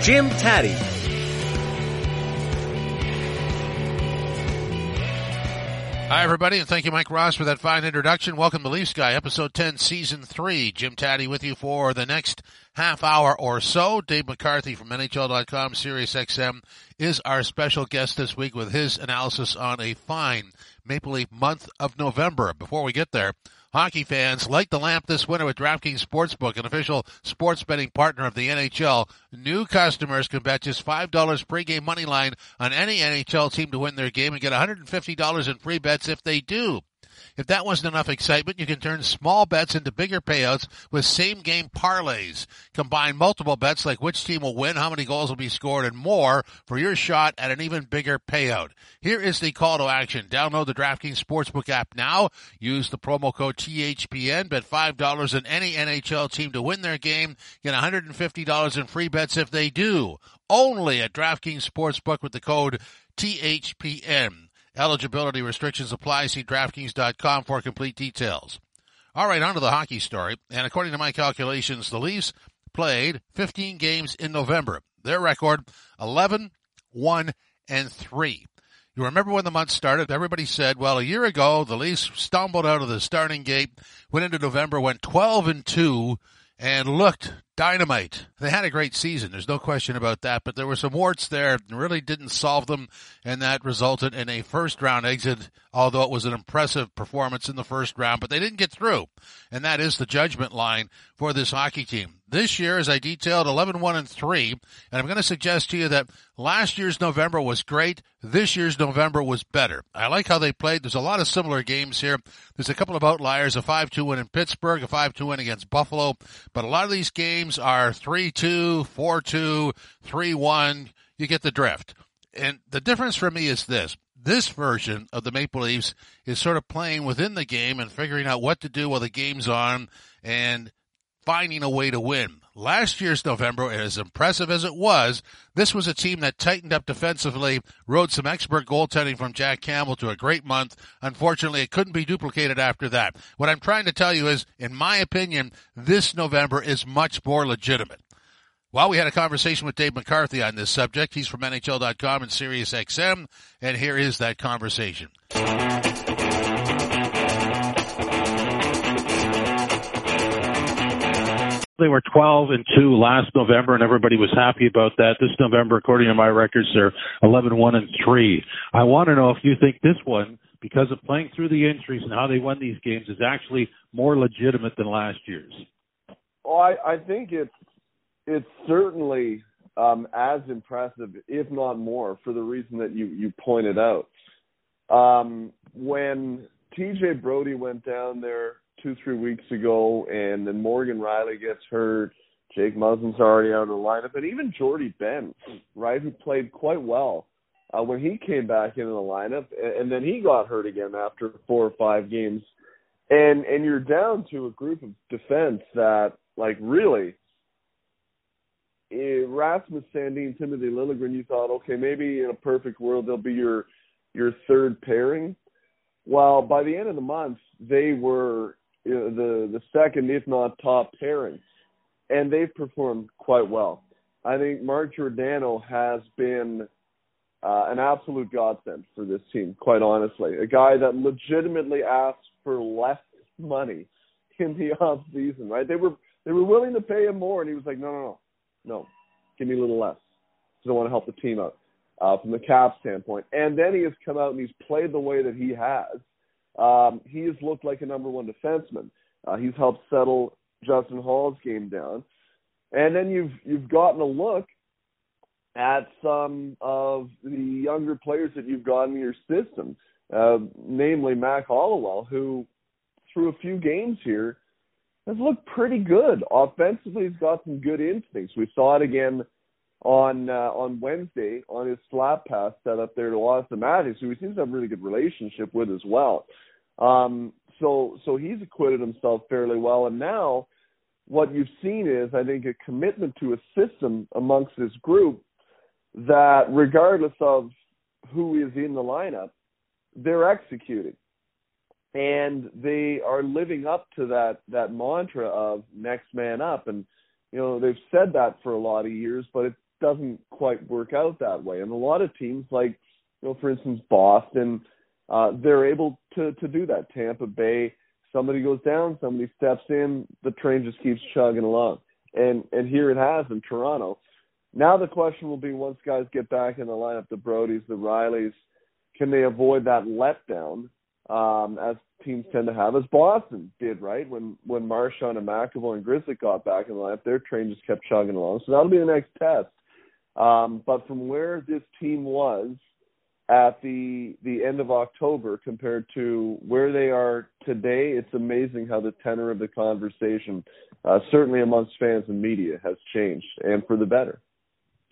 Jim Tatti. Hi, everybody, and thank you, Mike Ross, for that fine introduction. Welcome to Leafs Guy, episode 10, season 3. Jim Tatti with you for the next half hour or so. Dave McCarthy from NHL.com, Sirius XM, is our special guest this week with his analysis on a fine Maple Leaf month of November. Before we get there, Hockey fans, light the lamp this winter with DraftKings Sportsbook, an official sports betting partner of the NHL. New customers can bet just $5 pregame money line on any NHL team to win their game and get $150 in free bets if they do. If that wasn't enough excitement, you can turn small bets into bigger payouts with same game parlays. Combine multiple bets like which team will win, how many goals will be scored, and more for your shot at an even bigger payout. Here is the call to action. Download the DraftKings Sportsbook app now. Use the promo code THPN. Bet $5 on any NHL team to win their game. Get $150 in free bets if they do. Only at DraftKings Sportsbook with the code THPN. Eligibility restrictions apply. See DraftKings.com for complete details. All right, on to the hockey story. And according to my calculations, the Leafs played 15 games in November. Their record 11, 1, and 3. You remember when the month started? Everybody said, well, a year ago, the Leafs stumbled out of the starting gate, went into November, went 12 and 2, and looked dynamite. They had a great season. There's no question about that, but there were some warts there really didn't solve them. And that resulted in a first round exit, although it was an impressive performance in the first round, but they didn't get through. And that is the judgment line for this hockey team. This year, as I detailed, 11-1 and 3, and I'm going to suggest to you that last year's November was great. This year's November was better. I like how they played. There's a lot of similar games here. There's a couple of outliers, a 5-2 win in Pittsburgh, a 5-2 win against Buffalo, but a lot of these games games are 3-2, 4-2, 3-1. You get the drift. And the difference for me is this. This version of the Maple Leafs is sort of playing within the game and figuring out what to do while the game's on and finding a way to win. Last year's November, as impressive as it was, this was a team that tightened up defensively, rode some expert goaltending from Jack Campbell to a great month. Unfortunately, it couldn't be duplicated after that. What I'm trying to tell you is, in my opinion, this November is much more legitimate. Well, we had a conversation with Dave McCarthy on this subject. He's from NHL.com and Sirius XM, and here is that conversation. They were 12 and 2 last November, and everybody was happy about that. This November, according to my records, they're 11 1 and 3. I want to know if you think this one, because of playing through the injuries and how they won these games, is actually more legitimate than last year's. Well, I, I think it's it's certainly um, as impressive, if not more, for the reason that you you pointed out. Um, when TJ Brodie went down there two, three weeks ago, and then Morgan Rielly gets hurt. Jake Muzzin's already out of the lineup, and even Jordie Benn, right, who played quite well uh, when he came back into the lineup, and, then he got hurt again after four or five games, and and you're down to a group of defense that, like, really, Rasmus Sandin, Timothy Liljegren, you thought, okay, maybe in a perfect world they'll be your your third pairing. Well, by the end of the month, they were you know, the the second, if not top pairing, and they've performed quite well. I think Mark Giordano has been uh, an absolute godsend for this team. Quite honestly, a guy that legitimately asked for less money in the off season. Right? They were they were willing to pay him more, and he was like, no, no, no, no. give me a little less because I want to help the team out uh, from the cap standpoint. And then he has come out and he's played the way that he has. Um, he has looked like a number one defenseman. Uh, he's helped settle Justin Holl's game down, and then you've you've gotten a look at some of the younger players that you've got in your system, uh, namely Mac Hollowell, who through a few games here has looked pretty good. Offensively, he's got some good instincts. We saw it again on uh, on Wednesday on his slap pass set up there to Auston Matthews, who he seems to have a really good relationship with as well. Um, so so he's acquitted himself fairly well, and now what you've seen is, I think, a commitment to a system amongst this group that, regardless of who is in the lineup, they're executing, and they are living up to that that mantra of next man up. And you know they've said that for a lot of years, but it doesn't quite work out that way. And a lot of teams, like you know, for instance, Boston, uh, they're able to to do that. Tampa Bay somebody goes down, somebody steps in, the train just keeps chugging along. And and here it has in Toronto. Now the question will be once guys get back in the lineup, the Brodies, the Riellys, can they avoid that letdown um, as teams tend to have, as Boston did, right? When when Marchand and McAvoy and Grzelcyk got back in the lineup, their train just kept chugging along. So that'll be the next test. Um, but from where this team was at the the end of October compared to where they are today, it's amazing how the tenor of the conversation, uh, certainly amongst fans and media, has changed and for the better.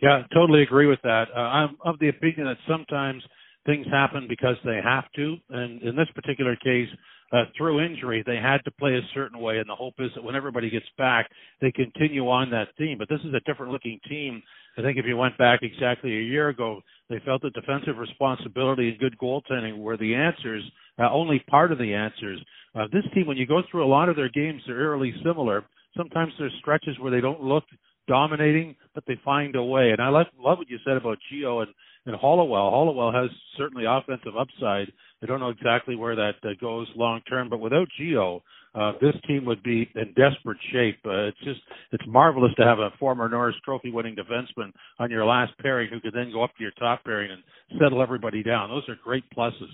Yeah, totally agree with that. Uh, I'm of the opinion that sometimes things happen because they have to, and in this particular case, uh, through injury, they had to play a certain way, and the hope is that when everybody gets back, they continue on that theme. But this is a different looking team. I think if you went back exactly a year ago, they felt that defensive responsibility and good goaltending were the answers, uh, only part of the answers. Uh, this team, when you go through a lot of their games, they're eerily similar. Sometimes there's stretches where they don't look dominating, but they find a way. And I love, love what you said about Gio and, and Hollowell. Hollowell has certainly offensive upside. I don't know exactly where that uh, goes long term, but without Gio, uh, this team would be in desperate shape. Uh, it's just it's marvelous to have a former Norris Trophy winning defenseman on your last pairing who could then go up to your top pairing and settle everybody down. Those are great pluses.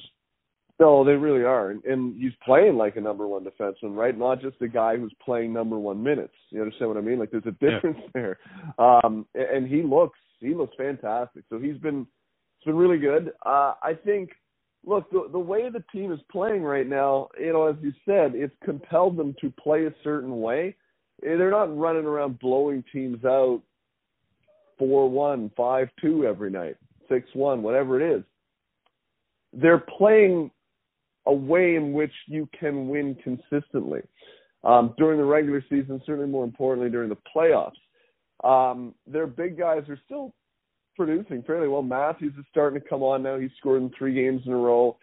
No, they really are, and, and he's playing like a number one defenseman, right? Not just a guy who's playing number one minutes. You understand what I mean? Like there's a difference yeah. there, um, and he looks he looks fantastic. So he's been it's been really good. Uh, I think look, the, the way the team is playing right now, you know, as you said, it's compelled them to play a certain way. Eh, they're not running around blowing teams out four one, five two every night, six one, whatever it is. They're playing a way in which you can win consistently um, during the regular season. Certainly, more importantly, during the playoffs. Um, their big guys are still producing fairly well. Matthews is starting to come on now. He's scored in three games in a row.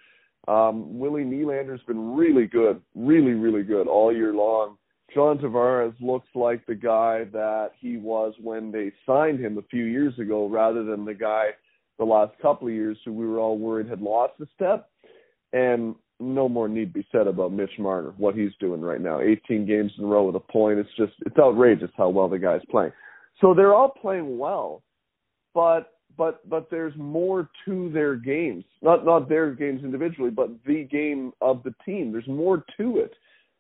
Um, Willie Nylander's been really good, really, really good all year long. John Tavares looks like the guy that he was when they signed him a few years ago, rather than the guy the last couple of years who we were all worried had lost a step. And no more need be said about Mitch Marner, what he's doing right now. 18 games in a row with a point. It's just, it's outrageous how well the guy's playing. So they're all playing well but but but there's more to their games. Not not their games individually, but the game of the team. There's more to it.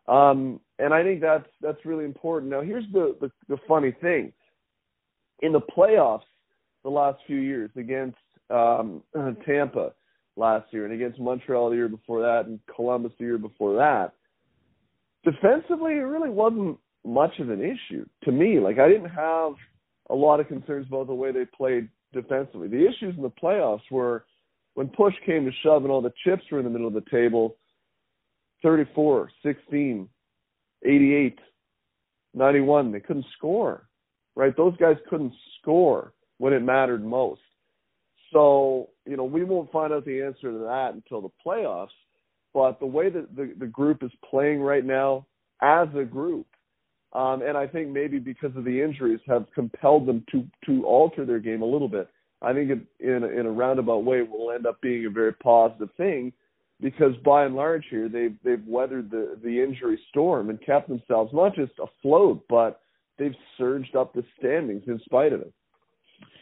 Um, and I think that's that's really important. Now here's the, the, the funny thing. In the playoffs the last few years against um, Tampa last year and against Montreal the year before that and Columbus the year before that, defensively it really wasn't much of an issue to me. Like I didn't have a lot of concerns about the way they played defensively. The issues in the playoffs were when push came to shove and all the chips were in the middle of the table 34, 16, 88, 91. They couldn't score, right? Those guys couldn't score when it mattered most. So, you know, we won't find out the answer to that until the playoffs. But the way that the, the group is playing right now, as a group, um, and I think maybe because of the injuries have compelled them to to alter their game a little bit. I think it, in in a roundabout way will end up being a very positive thing because by and large here they've they've weathered the the injury storm and kept themselves not just afloat but they've surged up the standings in spite of it.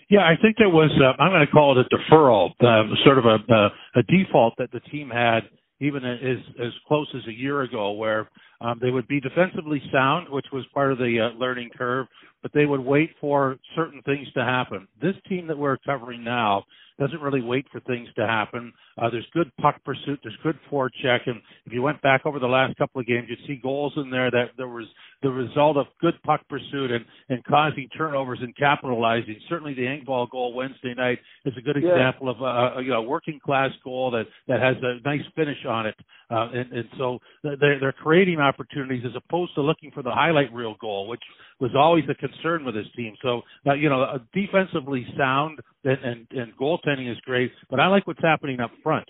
Yeah, I think there was. Uh, I'm going to call it a deferral, uh, sort of a, a a default that the team had even as as close as a year ago, where um, they would be defensively sound, which was part of the uh, learning curve, but they would wait for certain things to happen. This team that we're covering now doesn't really wait for things to happen. Uh, there's good puck pursuit. There's good forecheck. And if you went back over the last couple of games, you'd see goals in there that there was the result of good puck pursuit and, and causing turnovers and capitalizing. Certainly the Engvall goal Wednesday night is a good Yeah. example of a, a you know, working class goal that, that has a nice finish on it. Uh, and, and so they're, they're creating opportunities as opposed to looking for the highlight reel goal, which was always a concern with this team. So, uh, you know, uh, defensively sound and, and, and goaltending is great, but I like what's happening up front.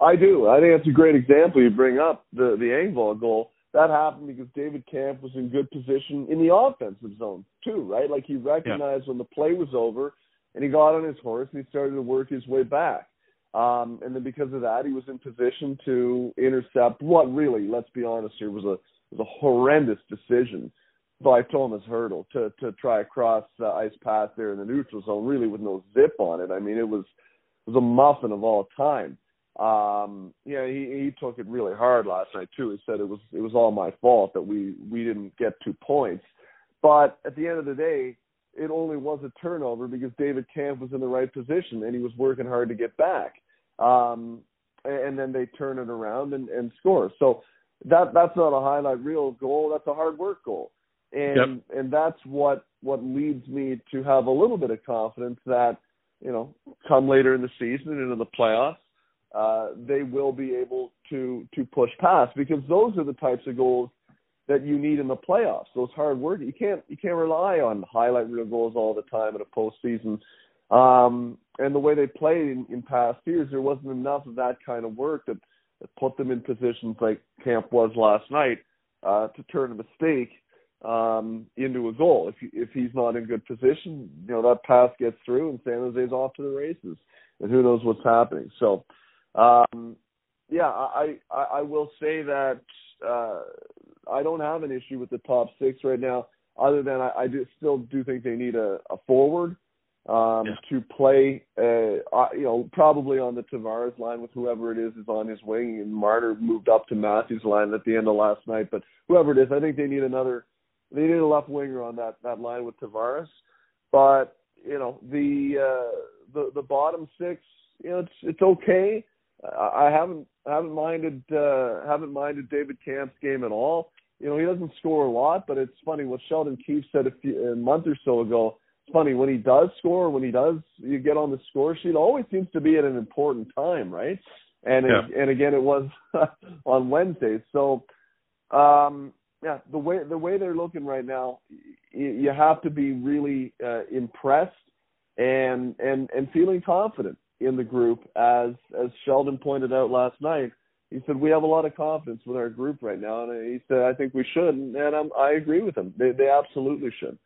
I do. I think that's a great example you bring up the the Engvall goal. That happened because David Kämpf was in good position in the offensive zone too, right? Like he recognized when the play was over, and he got on his horse and he started to work his way back. Um, and then because of that, he was in position to intercept what really, let's be honest here, was a was a horrendous decision by Tomas Hertl to to try a cross uh, ice path there in the neutral zone, really with no zip on it. I mean, it was it was a muffin of all time. Um, yeah, he he took it really hard last night too. He said it was it was all my fault that we we didn't get two points. But at the end of the day, it only was a turnover because David Kämpf was in the right position and he was working hard to get back. Um, and then they turn it around and, and score. So that that's not a highlight reel goal. That's a hard work goal, and and that's what what leads me to have a little bit of confidence that you know come later in the season and into the playoffs, uh, they will be able to to push past because those are the types of goals that you need in the playoffs. Those hard work. You can't you can't rely on highlight reel goals all the time in a postseason. Um, and the way they played in, in past years, there wasn't enough of that kind of work that, that put them in positions like Kämpf was last night uh, to turn a mistake um, into a goal. If if he's not in good position, you know that pass gets through and San Jose's off to the races, and who knows what's happening. So, um, yeah, I, I I will say that uh, I don't have an issue with the top six right now, other than I, I do still do think they need a, a forward um, Yeah. to play, uh, you know, probably on the Tavares line with whoever it is is on his wing, and Marner moved up to Matthews' line at the end of last night. But whoever it is, I think they need another. They need a left winger on that that line with Tavares. But you know, the uh, the the bottom six, you know, it's it's okay. I I haven't haven't minded uh, haven't minded David Kämpf's game at all. You know, he doesn't score a lot, but it's funny what Sheldon Keefe said a, few, a month or so ago it's funny when he does score, when he does, you get on the score sheet. Always seems to be at an important time, right? And Yeah. and again, it was on Wednesdays. So, um, yeah, the way the way they're looking right now, you, you have to be really uh, impressed and and and feeling confident in the group. As as Sheldon pointed out last night, he said we have a lot of confidence with our group right now, and he said I think we should, and I'm, I agree with him. They they absolutely should.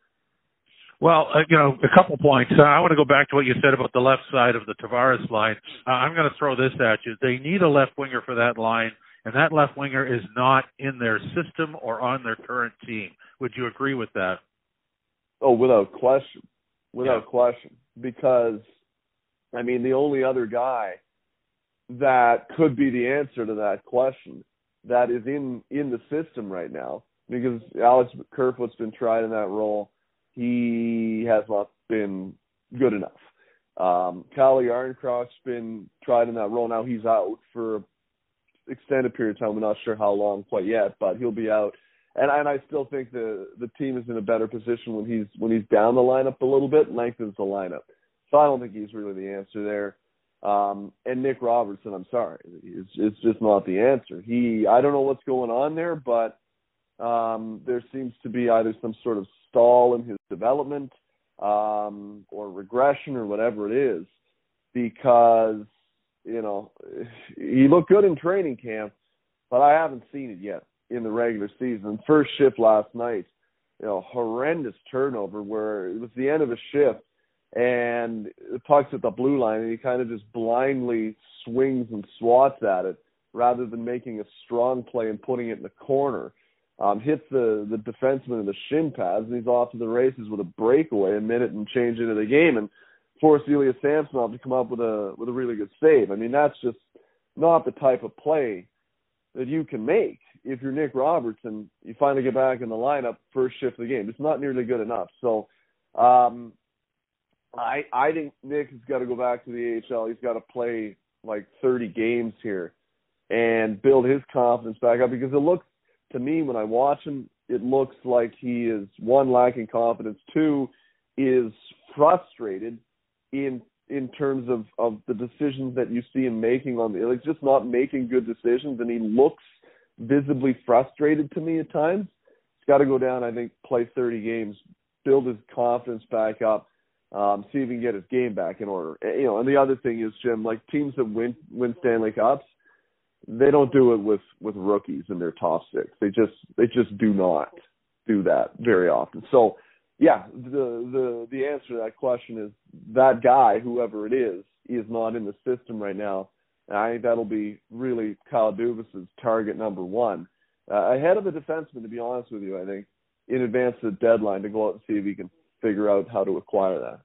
Well, uh, you know, a couple points. Uh, I want to go back to what you said about the left side of the Tavares line. Uh, I'm going to throw this at you. They need a left winger for that line, and that left winger is not in their system or on their current team. Would you agree with that? Oh, without question, without Yeah. question, because I mean the only other guy that could be the answer to that question that is in in the system right now because Alex Kerfoot's been tried in that role. He has not been good enough. Um, Calle Järnkrok's been tried in that role. Now he's out for extended period of time. I'm not sure how long quite yet, but he'll be out and and I still think the the team is in a better position when he's when he's down the lineup a little bit, lengthens the lineup. So I don't think he's really the answer there. Um, and Nick Robertson, I'm sorry, it's it's just not the answer. He I don't know what's going on there, but um, there seems to be either some sort of stall in his development um, or regression or whatever it is, because you know he looked good in training camp, but I haven't seen it yet in the regular season. First shift last night, you know, horrendous turnover where it was the end of a shift and the puck's at the blue line and he kind of just blindly swings and swats at it rather than making a strong play and putting it in the corner. um, hits the the defenseman in the shin pads, and he's off to the races with a breakaway a minute and change into the game, and force Ilya Samsonov to come up with a with a really good save. I mean, that's just not the type of play that you can make if you're Nick Robertson. You finally get back in the lineup first shift of the game. It's not nearly good enough. So, um, I I think Nick has got to go back to the AHL. He's got to play like 30 games here and build his confidence back up because it looks to me when I watch him, it looks like he is one lacking confidence, two is frustrated in in terms of of the decisions that you see him making on the like just not making good decisions and he looks visibly frustrated to me at times. He's got to go down, I think, play 30 games, build his confidence back up, um, see if he can get his game back in order. You know, and the other thing is, Jim, like teams that win win Stanley Cups, they don't do it with with rookies in their top six. They just they just do not do that very often. So, yeah, the the the answer to that question is that guy, whoever it is, is not in the system right now. And I think that'll be really Kyle Dubas's target number one, uh, ahead of the defenseman. To be honest with you, I think in advance of the deadline to go out and see if he can figure out how to acquire that.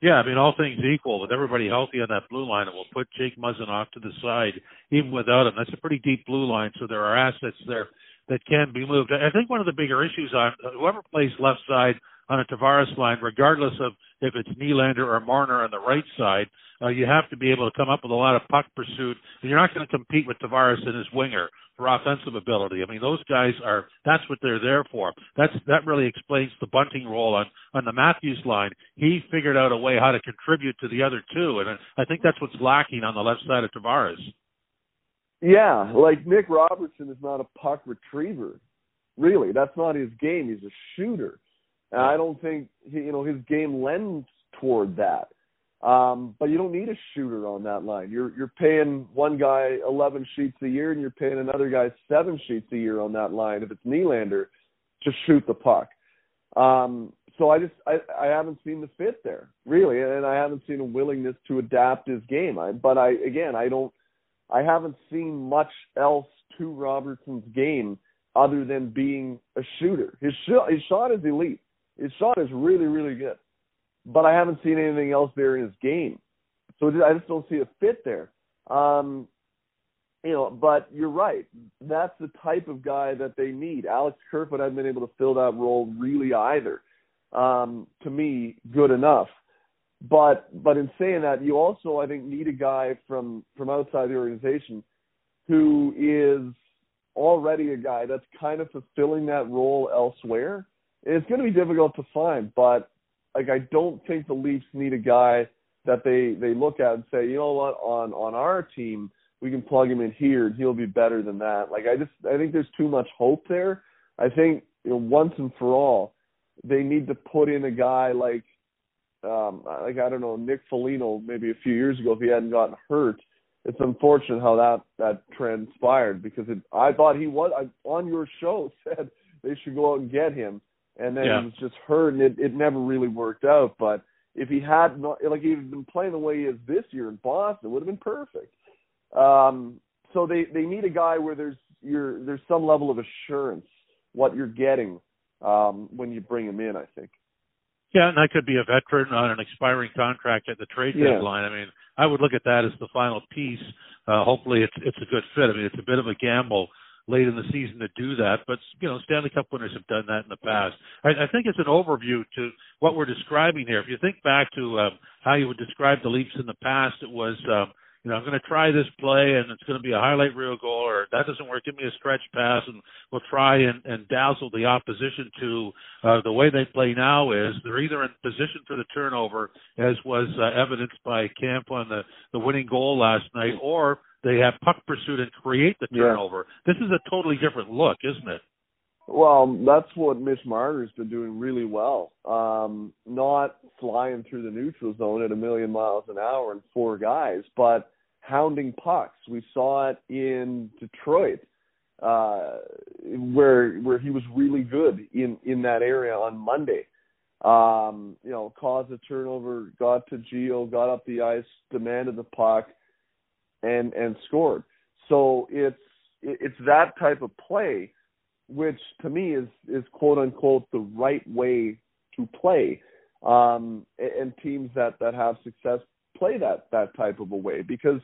Yeah, I mean, all things equal, with everybody healthy on that blue line, it will put Jake Muzzin off to the side, even without him. That's a pretty deep blue line, so there are assets there that can be moved. I think one of the bigger issues on whoever plays left side on a Tavares line, regardless of if it's Nylander or Marner on the right side, uh, you have to be able to come up with a lot of puck pursuit. And you're not going to compete with Tavares and his winger for offensive ability. I mean, those guys are that's what they're there for. That's that really explains the Bunting role on on the Matthews line. He figured out a way how to contribute to the other two, and I think that's what's lacking on the left side of Tavares. Yeah, like Nick Robertson is not a puck retriever. Really, that's not his game. He's a shooter. And I don't think you know his game lends toward that. Um, but you don't need a shooter on that line. You're you're paying one guy 11 sheets a year, and you're paying another guy seven sheets a year on that line. If it's Nylander, just shoot the puck. Um, so I just I, I haven't seen the fit there really, and I haven't seen a willingness to adapt his game. I, but I again I don't I haven't seen much else to Robertson's game other than being a shooter. His shot his shot is elite. His shot is really really good but I haven't seen anything else there in his game. So I just don't see a fit there. Um, you know, but you're right. That's the type of guy that they need. Alex Kerfoot hasn't been able to fill that role really either. Um, to me, good enough. But but in saying that, you also I think need a guy from from outside the organization who is already a guy that's kind of fulfilling that role elsewhere. It's going to be difficult to find, but like I don't think the Leafs need a guy that they they look at and say, you know what, on on our team we can plug him in here and he'll be better than that. Like I just I think there's too much hope there. I think you know once and for all they need to put in a guy like um like I don't know Nick Foligno maybe a few years ago if he hadn't gotten hurt. It's unfortunate how that that transpired because it, I thought he was I, on your show said they should go out and get him and then yeah. he was just hurt, and it, it never really worked out. But if he had not, like, he'd been playing the way he is this year in Boston, it would have been perfect. Um, so they they need a guy where there's you're there's some level of assurance what you're getting um, when you bring him in. I think. Yeah, and that could be a veteran on an expiring contract at the trade Yeah. deadline. I mean, I would look at that as the final piece. Uh, hopefully, it's it's a good fit. I mean, it's a bit of a gamble late in the season to do that, but you know, Stanley Cup winners have done that in the past. I, I think it's an overview to what we're describing here. If you think back to um, how you would describe the Leafs in the past, it was. Um, you know, I'm going to try this play and it's going to be a highlight reel goal or that doesn't work. Give me a stretch pass and we'll try and, and dazzle the opposition to uh, the way they play now is they're either in position for the turnover as was uh, evidenced by Kämpf on the, the winning goal last night or they have puck pursuit and create the Yeah. turnover. This is a totally different look, isn't it? Well, that's what Mitch Marner's been doing really well. Um, not flying through the neutral zone at a million miles an hour and four guys, but hounding pucks. We saw it in Detroit, uh, where where he was really good in in that area on Monday. Um, you know, caused a turnover, got to Gio, got up the ice, demanded the puck, and and scored. So it's it's that type of play which to me is is quote unquote the right way to play. Um, and teams that that have success play that that type of a way because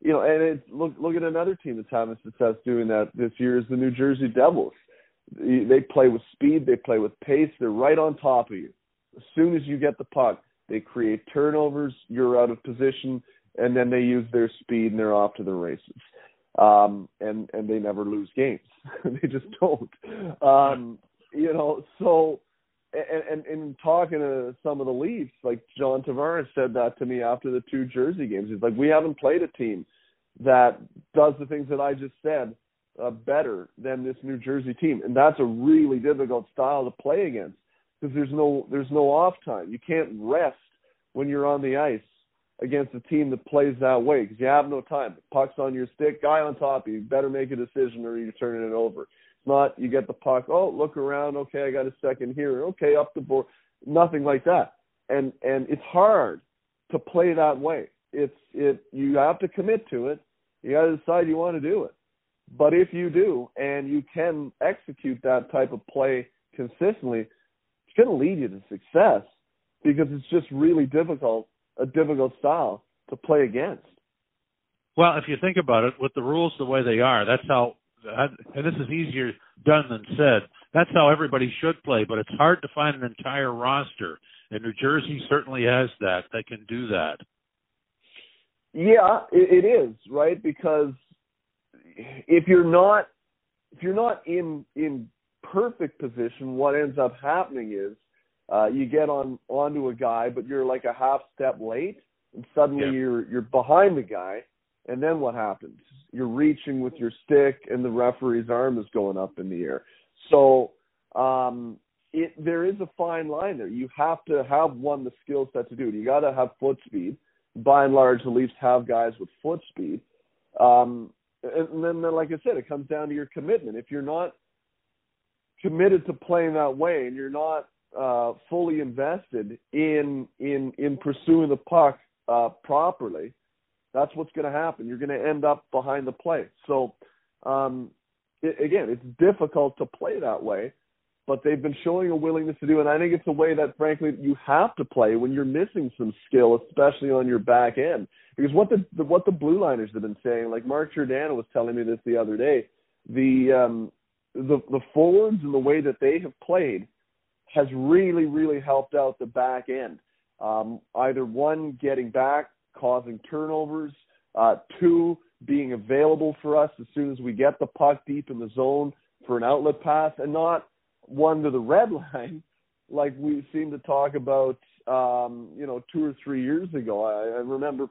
you know, and it's look look at another team that's having success doing that this year is the New Jersey Devils. They play with speed, they play with pace, they're right on top of you. As soon as you get the puck, they create turnovers, you're out of position, and then they use their speed and they're off to the races. Um, and and they never lose games. they just don't. Um, you know, so and, and and talking to some of the Leafs, like John Tavares said that to me after the two Jersey games. He's like, we haven't played a team that does the things that I just said uh, better than this New Jersey team, and that's a really difficult style to play against because there's no there's no off time. You can't rest when you're on the ice against a team that plays that way because you have no time. Puck's on your stick, guy on top you. better make a decision or you're turning it over. It's not you get the puck. Oh, look around. Okay, I got a second here. Okay, up the board. Nothing like that. And and it's hard to play that way. It's it. You have to commit to it. You got to decide you want to do it. But if you do and you can execute that type of play consistently, it's going to lead you to success because it's just really difficult, a difficult style to play against. Well, if you think about it, with the rules the way they are, that's how, and this is easier done than said. That's how everybody should play, but it's hard to find an entire roster, and New Jersey certainly has that. They can do that. Yeah, it, it is right because if you're not if you're not in in perfect position, what ends up happening is uh, you get on onto a guy, but you're like a half step late, and suddenly yeah. you're you're behind the guy, and then what happens? You're reaching with your stick, and the referee's arm is going up in the air. So um, it there is a fine line there. You have to have one the skill set to do it. You got to have foot speed. By and large, the Leafs have guys with foot speed. Um, and then, like I said, it comes down to your commitment. If you're not committed to playing that way, and you're not uh, fully invested in in in pursuing the puck uh, properly, that's what's going to happen. You're going to end up behind the play. So, um, it, again, it's difficult to play that way, but they've been showing a willingness to do. And I think it's a way that, frankly, you have to play when you're missing some skill, especially on your back end. Because what the, the what the blue liners have been saying, like Mark Giordano was telling me this the other day, the um, the the forwards and the way that they have played has really really helped out the back end. Um, either one getting back, causing turnovers, uh, two being available for us as soon as we get the puck deep in the zone for an outlet pass, and not one to the red line like we seem to talk about um, you know two or three years ago. I, I remember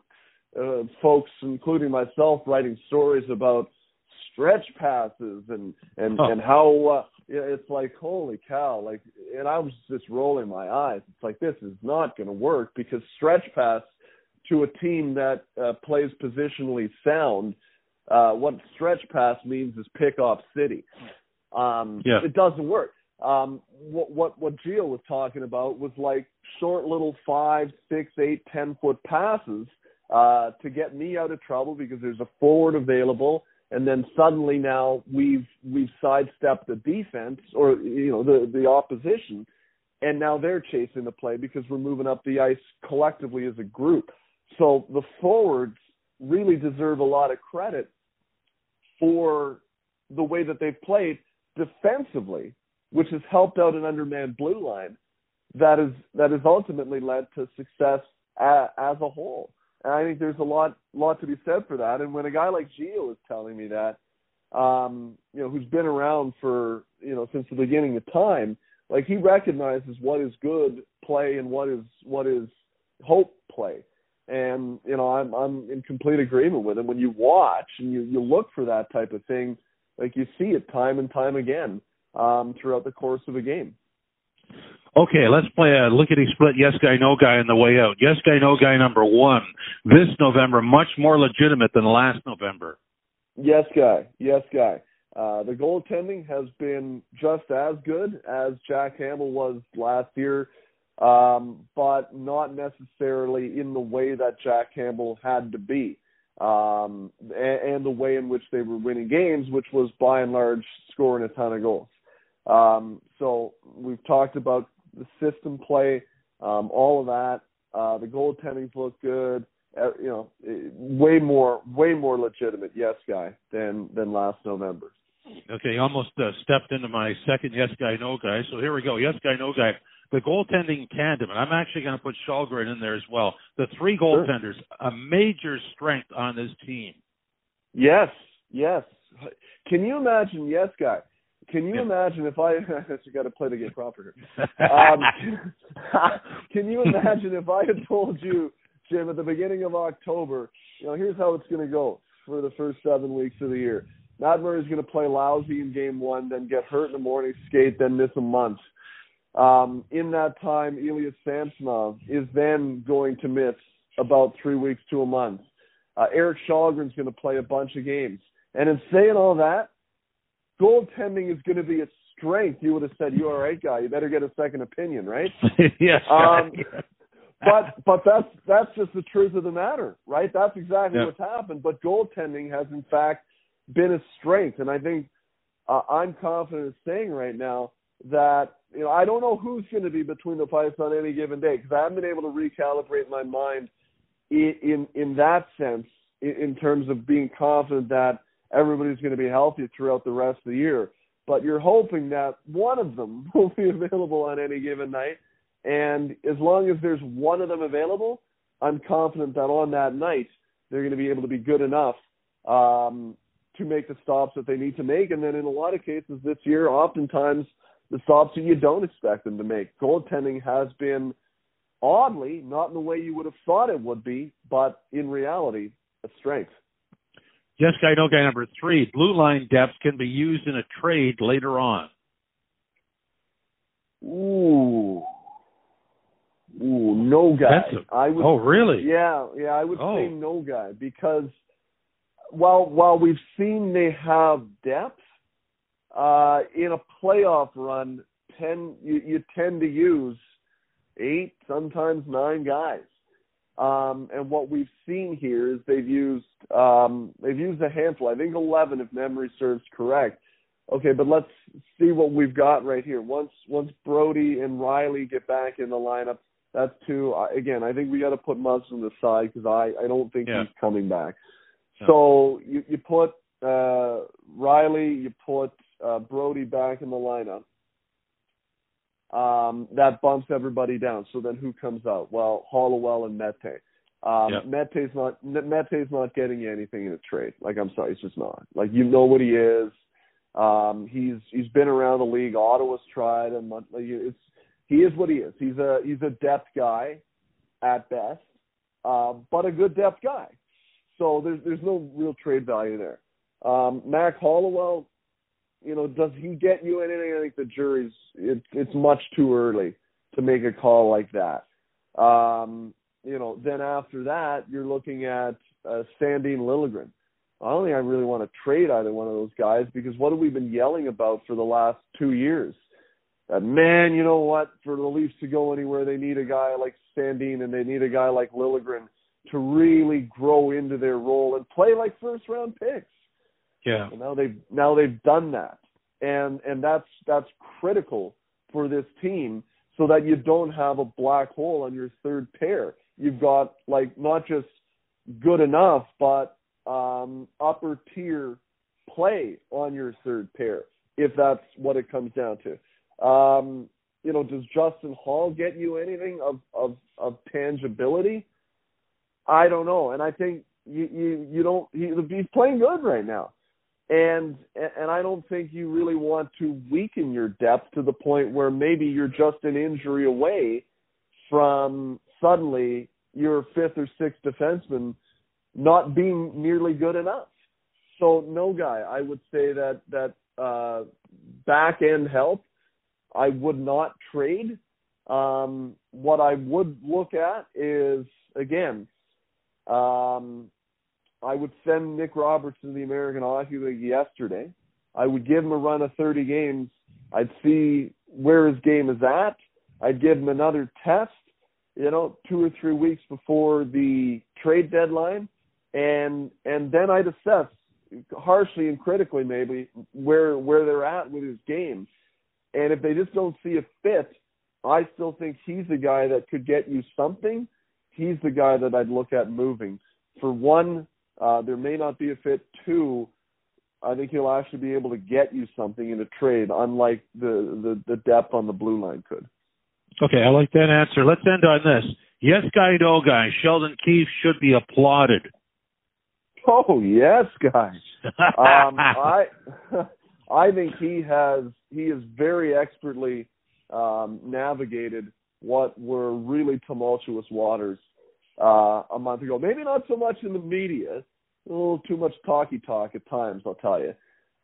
uh, folks, including myself, writing stories about stretch passes and and and how uh, it's like holy cow like and I was just rolling my eyes. It's like this is not going to work because stretch pass to a team that uh, plays positionally sound uh what stretch pass means is pick off city. Um yeah. it doesn't work. Um what what what Gio was talking about was like short little five six eight ten foot passes uh to get me out of trouble because there's a forward available and then suddenly now we've we've sidestepped the defense or you know the the opposition. And now they're chasing the play because we're moving up the ice collectively as a group. So the forwards really deserve a lot of credit for the way that they've played defensively which has helped out an undermanned blue line that is that has ultimately led to success a, as a whole and I think there's a lot lot to be said for that. And when a guy like Gio is telling me that, um, you know, who's been around for you know since the beginning of time, like he recognizes what is good play and what is what is hope play. And you know, I'm I'm in complete agreement with him. When you watch and you you look for that type of thing, like you see it time and time again um, throughout the course of a game. Okay, let's play a lickety split yes guy, no guy on the way out. Yes guy, no guy number one this November, much more legitimate than last November. Yes guy, yes guy. Uh, the goaltending has been just as good as Jack Campbell was last year, um, but not necessarily in the way that Jack Campbell had to be. um, and, and the way in which they were winning games, which was by and large scoring a ton of goals. Um, so we've talked about the system play, um, all of that. Uh, the goaltending looked good. Uh, you know, way more, way more legitimate yes guy than than last November. Okay, almost uh, stepped into my second yes guy no guy. So here we go. Yes guy no guy. The goaltending tandem, and I'm actually going to put Källgren in there as well. The three goaltenders, sure. a major strength on this team. Yes, yes. Can you imagine? Yes, guy. Can you yeah. imagine if I? I got to play the game proper here. Um, can you imagine if I had told you, Jim, at the beginning of October, you know, here's how it's going to go for the first seven weeks of the year. Matt Murray's going to play lousy in game one, then get hurt in the morning skate, then miss a month. Um, in that time, Ilya Samsonov is then going to miss about three weeks to a month. Uh, Erik Källgren's going to play a bunch of games. And in saying all that, goaltending is going to be a strength. You would have said, "You are all right, guy? You better get a second opinion, right?" yes. Um, but but that's that's just the truth of the matter, right? That's exactly what's happened. But goaltending has in fact been a strength, and I think uh, I'm confident in saying right now that you know I don't know who's going to be between the pipes on any given day because I haven't been able to recalibrate my mind in in, in that sense in, in terms of being confident that everybody's going to be healthy throughout the rest of the year. But you're hoping that one of them will be available on any given night, and as long as there's one of them available, I'm confident that on that night they're going to be able to be good enough um, to make the stops that they need to make. And then in a lot of cases this year, oftentimes the stops that you don't expect them to make. Goaltending has been oddly not in the way you would have thought it would be, but in reality, a strength. Yes, guy, no guy number three. Blue line depth can be used in a trade later on. Ooh. Ooh, no guy. I would, oh, really? Yeah, yeah, I would oh. say no guy because while while we've seen they have depth, uh, in a playoff run, ten you, you tend to use eight, sometimes nine guys. Um, and what we've seen here is they've used um, they've used a handful. I think eleven, if memory serves correct. Okay, but let's see what we've got right here. Once once Brodie and Rielly get back in the lineup, that's two. Again, I think we got to put Muzzin aside because I I don't think yeah. he's coming back. So you you put uh, Rielly, you put uh, Brodie back in the lineup. Um, that bumps everybody down. So then who comes out? Well, Hollowell and Mete. Um, yep. Mete's not Mete's not getting you anything in a trade. Like I'm sorry, he's just not. Like you know what he is. Um, he's he's been around the league. Ottawa's tried him. Like, it's he is what he is. He's a he's a depth guy at best, uh, but a good depth guy. So there's there's no real trade value there. Um, Mac Hollowell, you know, does he get you anything? I think the jury's it, it's much too early to make a call like that. Um, you know, then after that, you're looking at uh, Sandin Liljegren. I don't think I really want to trade either one of those guys because what have we been yelling about for the last two years? That man, you know what? For the Leafs to go anywhere, they need a guy like Sandin and they need a guy like Liljegren to really grow into their role and play like first round picks. Yeah. Now they've now they've done that. And and that's that's critical for this team so that you don't have a black hole on your third pair. You've got like not just good enough but um upper tier play on your third pair if that's what it comes down to. Um you know, does Justin Holl get you anything of of of tangibility? I don't know, and I think you you you don't. He, he's playing good right now, and and I don't think you really want to weaken your depth to the point where maybe you're just an injury away from suddenly your fifth or sixth defenseman not being nearly good enough. So no guy, I would say that that uh, back end help, I would not trade. Um, what I would look at is again um, I would send Nick Roberts to the American Hockey League yesterday. I would give him a run of 30 games. I'd see where his game is at. I'd give him another test, you know, two or three weeks before the trade deadline. and and then I'd assess harshly and critically maybe where where they're at with his game. And if they just don't see a fit, I still think he's the guy that could get you something. He's the guy that I'd look at moving. For one, uh, there may not be a fit. Two, I think he'll actually be able to get you something in a trade, unlike the, the, the depth on the blue line could. Okay, I like that answer. Let's end on this. Yes guy, no guy. Sheldon Keefe should be applauded. Oh yes, guy. um, I I think he has he has very expertly um, navigated what were really tumultuous waters uh, a month ago. Maybe not so much in the media, a little too much talky talk at times. I'll tell you.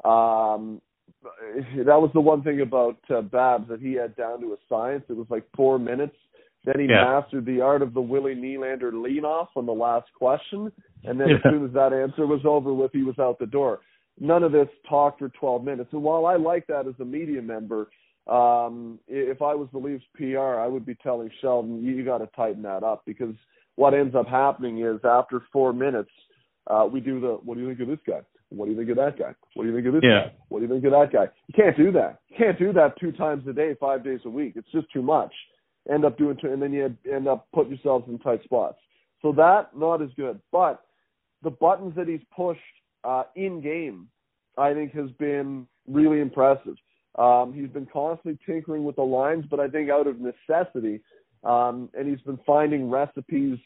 Um, that was the one thing about uh, Babs that he had down to a science. It was like four minutes. Then he yeah. mastered the art of the Willie Nylander lean off on the last question, and then yeah. as soon as that answer was over with, he was out the door. None of this talk for 12 minutes. And while I like that as a media member, um, if I was the Leafs PR, I would be telling Sheldon, you, you got to tighten that up because what ends up happening is after four minutes, uh, we do the, what do you think of this guy? What do you think of that guy? What do you think of this yeah. guy? What do you think of that guy? You can't do that. You can't do that two times a day, five days a week. It's just too much. End up doing, two, and then you end up putting yourselves in tight spots. So that not as good. But the buttons that he's pushed uh, in game, I think, has been really impressive. Um, he's been constantly tinkering with the lines, but I think out of necessity, um, and he's been finding recipes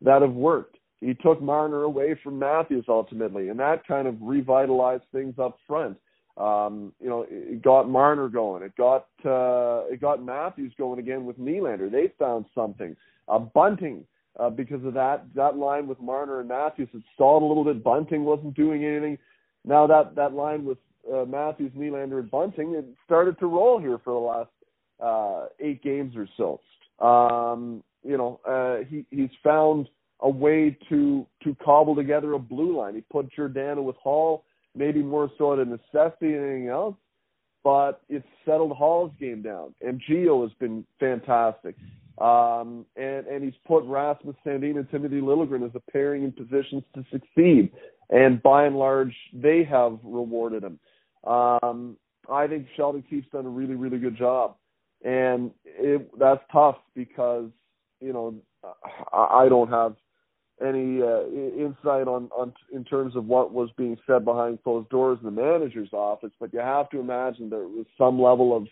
that have worked. He took Marner away from Matthews ultimately, and that kind of revitalized things up front. Um, you know, it got Marner going. It got uh, it got Matthews going again with Nylander. They found something. Uh, Bunting, uh, because of that that line with Marner and Matthews, it stalled a little bit. Bunting wasn't doing anything. Now that that line with uh, Matthews, Nylander, and Bunting, it started to roll here for the last uh, eight games or so. Um, you know, uh, he he's found a way to to cobble together a blue line. He put Giordano with Holl, maybe more so out of necessity than anything else, but it's settled Holl's game down. And Gio has been fantastic. Um, and, and he's put Rasmus Sandin and Timothy Liljegren as a pairing in positions to succeed. And by and large, they have rewarded him. Um, I think Sheldon Keefe's done a really, really good job. And it, that's tough because, you know, I, I don't have any uh, insight on, on in terms of what was being said behind closed doors in the manager's office, but you have to imagine there was some level of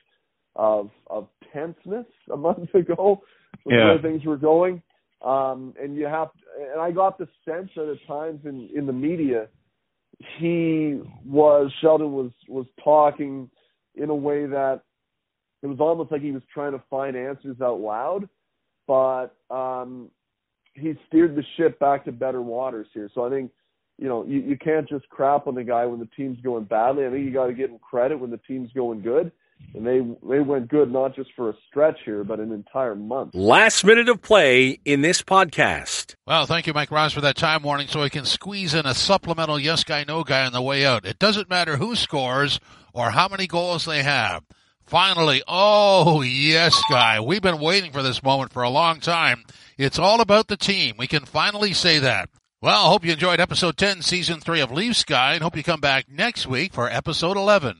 of of tenseness a month ago with yeah. where things were going. Um, and you have, and I got the sense that at times in in the media, he was Sheldon was was talking in a way that it was almost like he was trying to find answers out loud, but um, he steered the ship back to better waters here. So I think, you know, you, you can't just crap on the guy when the team's going badly. I think you got to give him credit when the team's going good. And they they went good not just for a stretch here, but an entire month. Last minute of play in this podcast. Well, thank you, Mike Ross, for that time warning, so we can squeeze in a supplemental yes guy, no guy on the way out. It doesn't matter who scores or how many goals they have. Finally, oh yes, guy. We've been waiting for this moment for a long time. It's all about the team. We can finally say that. Well, I hope you enjoyed episode 10, season 3 of Leafs Guy, and hope you come back next week for episode 11.